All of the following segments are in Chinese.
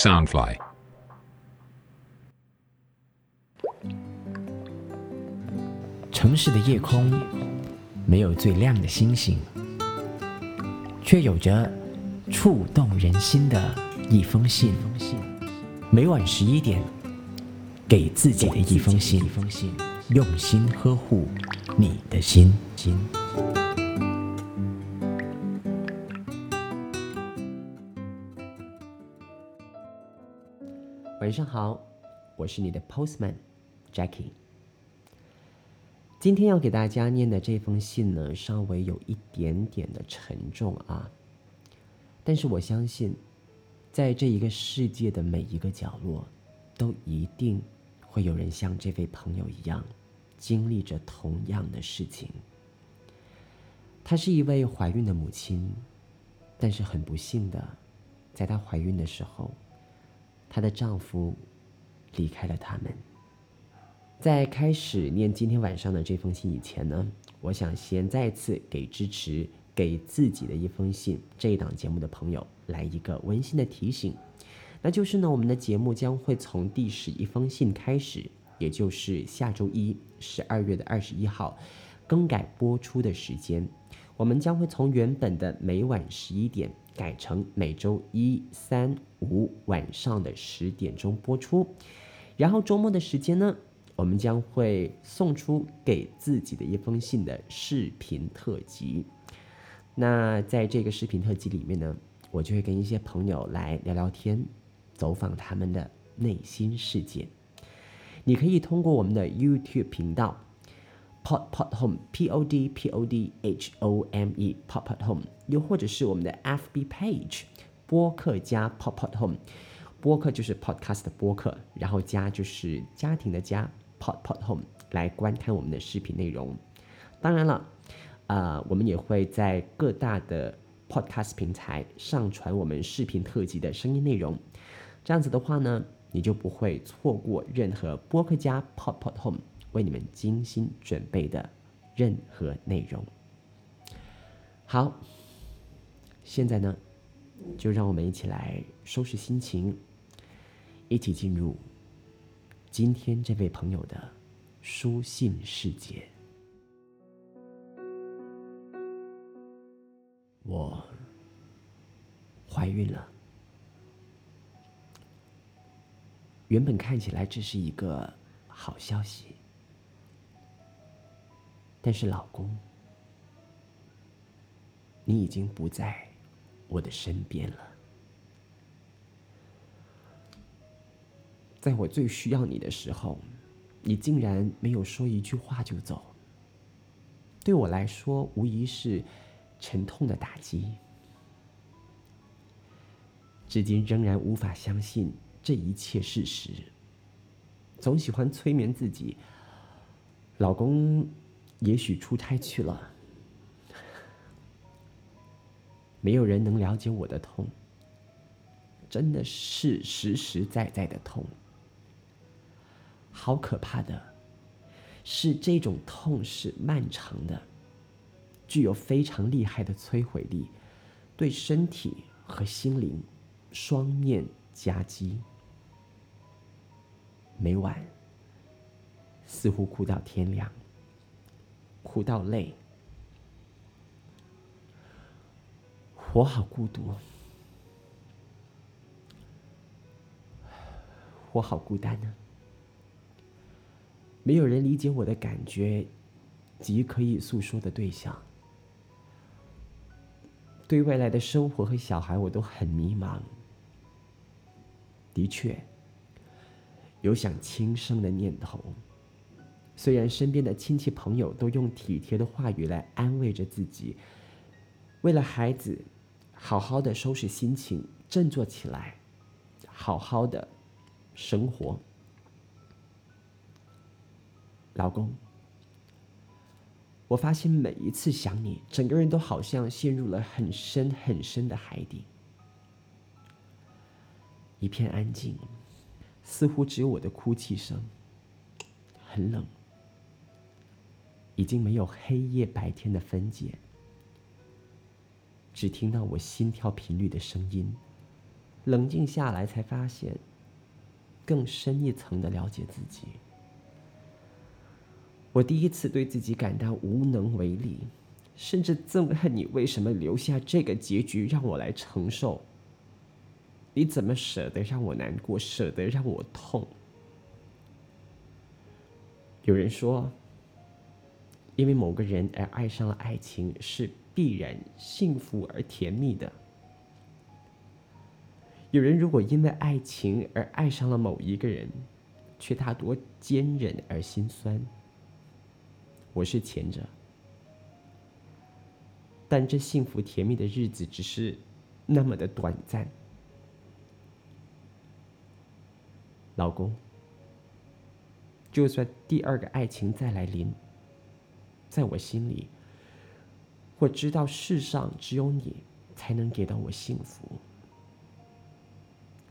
Soundfly。城市的夜空没有最亮的星星，却有着触动人心的一封信。每晚十一点，给自己的一封信，用心呵护你的心。晚上好，我是你的 Postman Jackie。今天要给大家念的这封信呢，稍微有一点点的沉重啊。但是我相信，在这一个世界的每一个角落，都一定会有人像这位朋友一样，经历着同样的事情。她是一位怀孕的母亲，但是很不幸的，在她怀孕的时候，她的丈夫离开了他们。在开始念今天晚上的这封信以前呢，我想先再次给支持给自己的一封信这一档节目的朋友来一个温馨的提醒，那就是呢，我们的节目将会从第十一封信开始，也就是下周一十二月的二十一号更改播出的时间，我们将会从原本的每晚十一点改成每周一、三、五晚上的十点钟播出，然后周末的时间呢。我们将会送出给自己的一封信的视频特辑。那在这个视频特辑里面呢，我就会跟一些朋友来聊聊天，走访他们的内心世界。你可以通过我们的 YouTube 频道 Pod Pod Home P O D P O D H O M E Pod Pod Home，又或者是我们的 FB Page 播客加 Pod Pod Home，播客就是 Podcast 的播客，然后加就是家庭的家。Pod Pod Home 来观看我们的视频内容。当然了，呃，我们也会在各大的 Podcast 平台上传我们视频特辑的声音内容。这样子的话呢，你就不会错过任何播客家 Pod Pod Home 为你们精心准备的任何内容。好，现在呢，就让我们一起来收拾心情，一起进入。今天这位朋友的书信世界，我怀孕了。原本看起来这是一个好消息，但是老公，你已经不在我的身边了。在我最需要你的时候，你竟然没有说一句话就走。对我来说，无疑是沉痛的打击。至今仍然无法相信这一切事实。总喜欢催眠自己，老公也许出差去了。没有人能了解我的痛，真的是实实在在的痛。好可怕的，是这种痛是漫长的，具有非常厉害的摧毁力，对身体和心灵双面夹击。每晚似乎哭到天亮，哭到累，我好孤独，我好孤单呢。没有人理解我的感觉及可以诉说的对象，对未来的生活和小孩，我都很迷茫。的确，有想轻生的念头。虽然身边的亲戚朋友都用体贴的话语来安慰着自己，为了孩子，好好的收拾心情，振作起来，好好的生活。老公，我发现每一次想你，整个人都好像陷入了很深很深的海底，一片安静，似乎只有我的哭泣声。很冷，已经没有黑夜白天的分解，只听到我心跳频率的声音，冷静下来，才发现更深一层的了解自己。我第一次对自己感到无能为力，甚至憎恨你为什么留下这个结局让我来承受。你怎么舍得让我难过，舍得让我痛？有人说，因为某个人而爱上了爱情是必然幸福而甜蜜的。有人如果因为爱情而爱上了某一个人，却大多坚忍而心酸。我是前者，但这幸福甜蜜的日子只是那么的短暂。老公，就算第二个爱情再来临，在我心里，我知道世上只有你才能给到我幸福。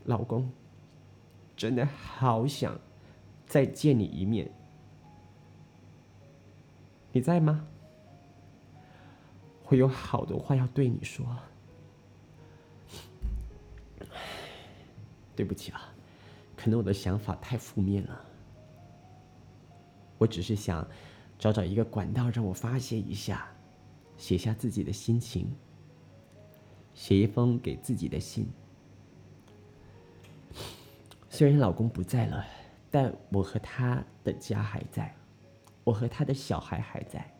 老公，真的好想再见你一面。你在吗？我有好多话要对你说。对不起啊，可能我的想法太负面了。我只是想找找一个管道让我发泄一下，写下自己的心情，写一封给自己的信。虽然老公不在了，但我和他的家还在。我和他的小孩还在，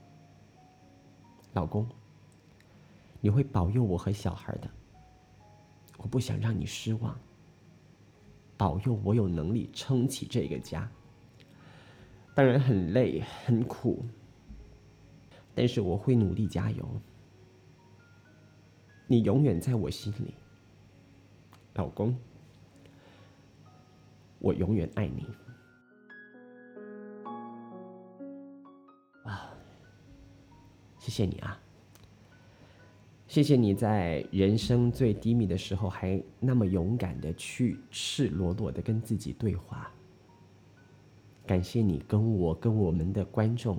老公，你会保佑我和小孩的。我不想让你失望，保佑我有能力撑起这个家。当然很累很苦，但是我会努力加油。你永远在我心里，老公，我永远爱你。啊谢谢你啊！谢谢你在人生最低迷的时候，还那么勇敢的去赤裸裸的跟自己对话。感谢你跟我跟我们的观众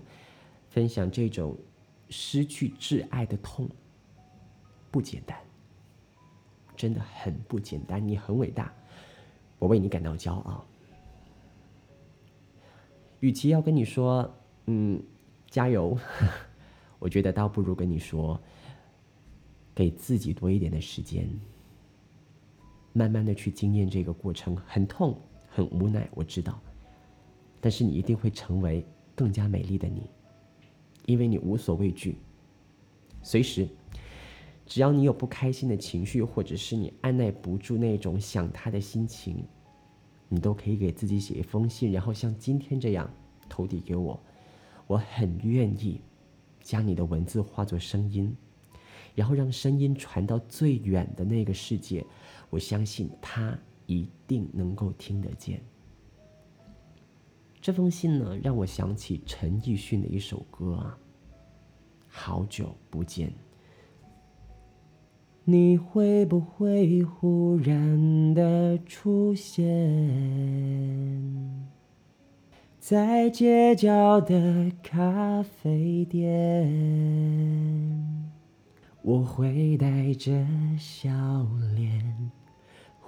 分享这种失去挚爱的痛，不简单，真的很不简单。你很伟大，我为你感到骄傲。与其要跟你说，嗯，加油。我觉得倒不如跟你说，给自己多一点的时间，慢慢的去经验这个过程，很痛，很无奈，我知道，但是你一定会成为更加美丽的你，因为你无所畏惧，随时，只要你有不开心的情绪，或者是你按耐不住那种想他的心情，你都可以给自己写一封信，然后像今天这样投递给我，我很愿意。将你的文字化作声音，然后让声音传到最远的那个世界。我相信他一定能够听得见。这封信呢，让我想起陈奕迅的一首歌啊，《好久不见》。你会不会忽然的出现？在街角的咖啡店，我会带着笑脸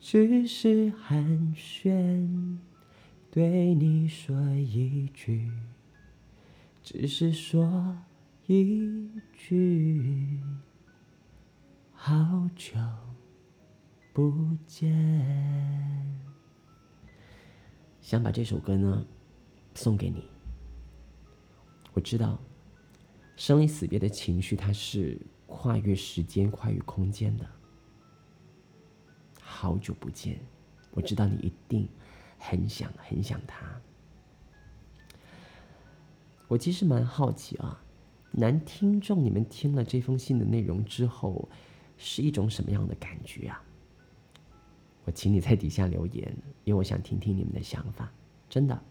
只是寒暄，对你说一句，只是说一句，好久不见。想把这首歌呢送给你。我知道，生离死别的情绪，它是跨越时间、跨越空间的。好久不见，我知道你一定很想、很想他。我其实蛮好奇啊，男听众，你们听了这封信的内容之后，是一种什么样的感觉啊？我请你在底下留言，因为我想听听你们的想法。真的，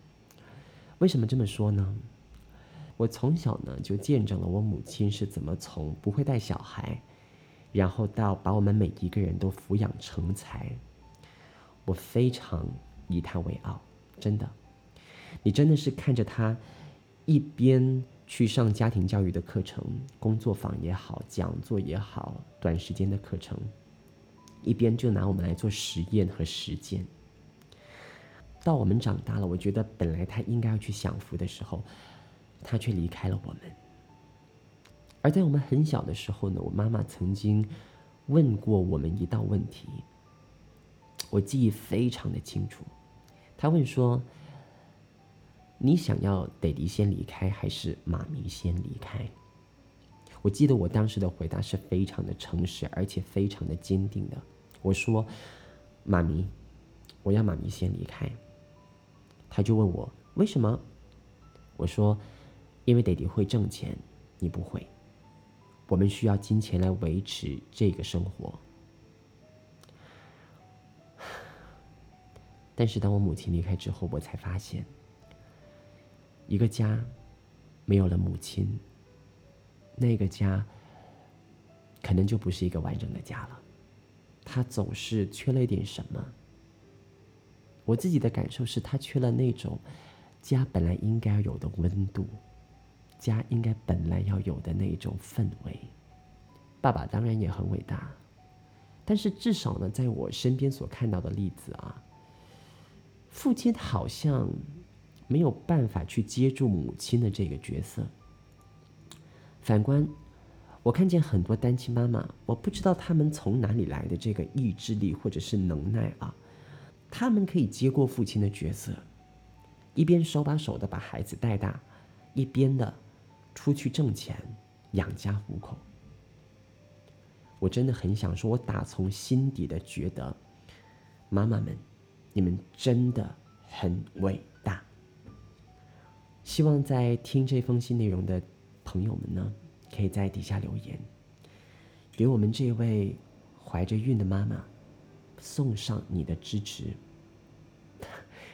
为什么这么说呢？我从小呢就见证了我母亲是怎么从不会带小孩，然后到把我们每一个人都抚养成才。我非常以他为傲，真的。你真的是看着他一边去上家庭教育的课程、工作坊也好、讲座也好、短时间的课程，一边就拿我们来做实验和实践。到我们长大了，我觉得本来他应该要去享福的时候。他却离开了我们。而在我们很小的时候呢，我妈妈曾经问过我们一道问题，我记忆非常的清楚。她问说：“你想要爹地先离开，还是妈咪先离开？”我记得我当时的回答是非常的诚实，而且非常的坚定的。我说：“妈咪，我要妈咪先离开。”他就问我为什么？我说。因为爹地会挣钱，你不会。我们需要金钱来维持这个生活。但是当我母亲离开之后，我才发现，一个家没有了母亲，那个家可能就不是一个完整的家了。他总是缺了一点什么。我自己的感受是他缺了那种家本来应该有的温度。家应该本来要有的那一种氛围，爸爸当然也很伟大，但是至少呢，在我身边所看到的例子啊，父亲好像没有办法去接住母亲的这个角色。反观，我看见很多单亲妈妈，我不知道他们从哪里来的这个意志力或者是能耐啊，他们可以接过父亲的角色，一边手把手的把孩子带大，一边的。出去挣钱，养家糊口。我真的很想说，我打从心底的觉得，妈妈们，你们真的很伟大。希望在听这封信内容的朋友们呢，可以在底下留言，给我们这位怀着孕的妈妈送上你的支持。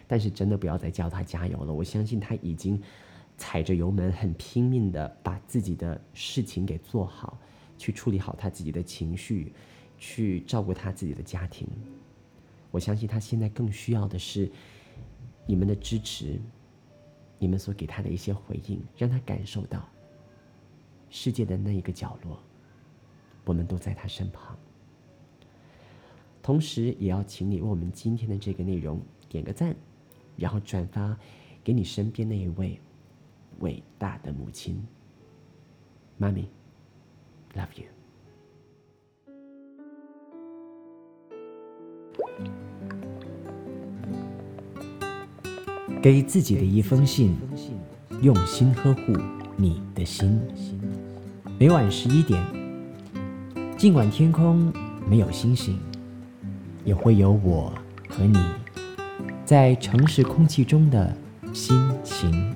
但是真的不要再叫她加油了，我相信她已经。踩着油门，很拼命的把自己的事情给做好，去处理好他自己的情绪，去照顾他自己的家庭。我相信他现在更需要的是你们的支持，你们所给他的一些回应，让他感受到世界的那一个角落，我们都在他身旁。同时，也要请你为我们今天的这个内容点个赞，然后转发给你身边那一位。伟大的母亲，妈咪，love you。给自己的一封信，用心呵护你的心。每晚十一点，尽管天空没有星星，也会有我和你，在城市空气中的心情。